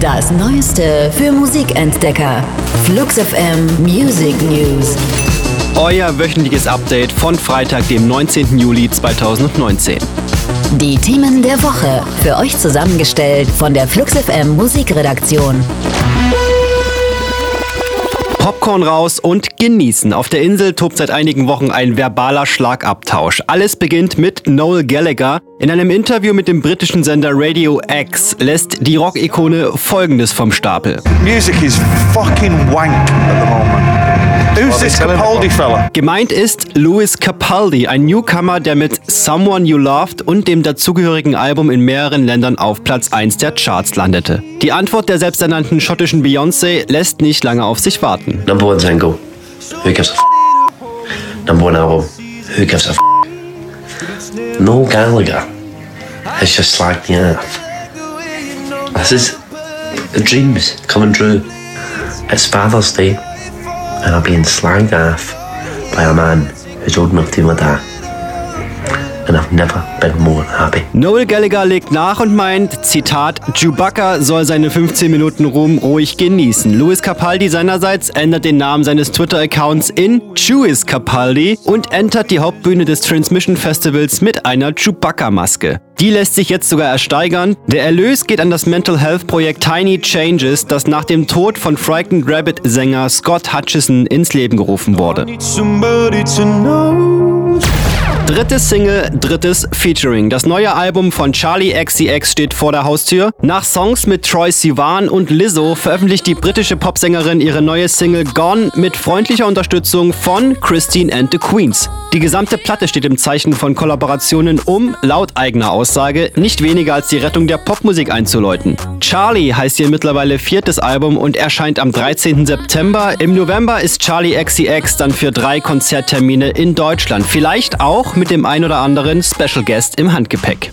Das Neueste für Musikentdecker. Flux FM Music News. Euer wöchentliches Update von Freitag, dem 19. Juli 2019. Die Themen der Woche. Für euch zusammengestellt von der Flux FM Musikredaktion. Popcorn raus und genießen. Auf der Insel tobt seit einigen Wochen ein verbaler Schlagabtausch. Alles beginnt mit Noel Gallagher. In einem Interview mit dem britischen Sender Radio X lässt die Rock-Ikone Folgendes vom Stapel. Music is fucking wank at the moment. Who's this Capaldi fella? Gemeint ist Louis Capaldi, ein Newcomer, der mit Someone You Loved und dem dazugehörigen Album in mehreren Ländern auf Platz 1 der Charts landete. Die Antwort der selbsternannten schottischen Beyoncé lässt nicht lange auf sich warten. Number one single, who gives a f? Number one album, who gives a f? No Gallagher has just me off. This is dreams coming true. It's Father's Day, and I'm being slagged off by a man who's old enough to be my dad. And I've never been more happy. Noel Gallagher legt nach und meint, Zitat, Chewbacca soll seine 15 Minuten Ruhm ruhig genießen. Louis Capaldi seinerseits ändert den Namen seines Twitter-Accounts in Chewis Capaldi und entert die Hauptbühne des Transmission Festivals mit einer Chewbacca-Maske. Die lässt sich jetzt sogar ersteigern. Der Erlös geht an das Mental Health Projekt Tiny Changes, das nach dem Tod von Frightened Rabbit-Sänger Scott Hutchison ins Leben gerufen wurde. Drittes Single, drittes Featuring. Das neue Album von Charlie XCX steht vor der Haustür. Nach Songs mit Troy Sivan und Lizzo veröffentlicht die britische Popsängerin ihre neue Single Gone mit freundlicher Unterstützung von Christine and the Queens. Die gesamte Platte steht im Zeichen von Kollaborationen, um, laut eigener Aussage, nicht weniger als die Rettung der Popmusik einzuläuten. Charlie heißt ihr mittlerweile viertes Album und erscheint am 13. September. Im November ist Charlie XCX dann für drei Konzerttermine in Deutschland. Vielleicht auch mit dem ein oder anderen Special Guest im Handgepäck.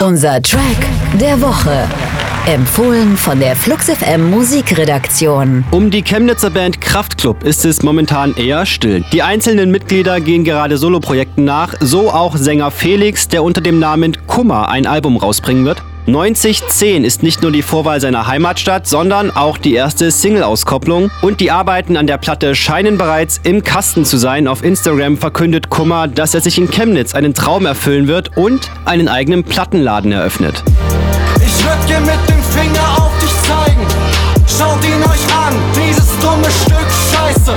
Unser Track der Woche. Empfohlen von der Flux FM Musikredaktion. Um die Chemnitzer Band Kraftklub ist es momentan eher still. Die einzelnen Mitglieder gehen gerade Soloprojekten nach, so auch Sänger Felix, der unter dem Namen Kummer ein Album rausbringen wird. 9010 ist nicht nur die Vorwahl seiner Heimatstadt, sondern auch die erste Single-Auskopplung. Und die Arbeiten an der Platte scheinen bereits im Kasten zu sein. Auf Instagram verkündet Kummer, dass er sich in Chemnitz einen Traum erfüllen wird und einen eigenen Plattenladen eröffnet. Ich würd dir mit dem Finger auf dich zeigen. Schaut ihn euch an, dieses dumme Stück Scheiße.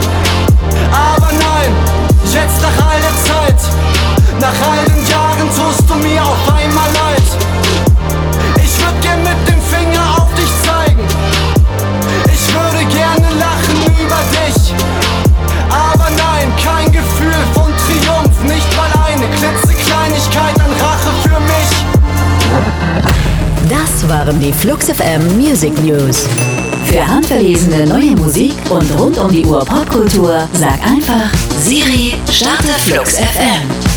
Waren die Flux FM Music News. Für handverlesene neue Musik und rund um die Uhr Popkultur sag einfach Siri, starte Flux FM.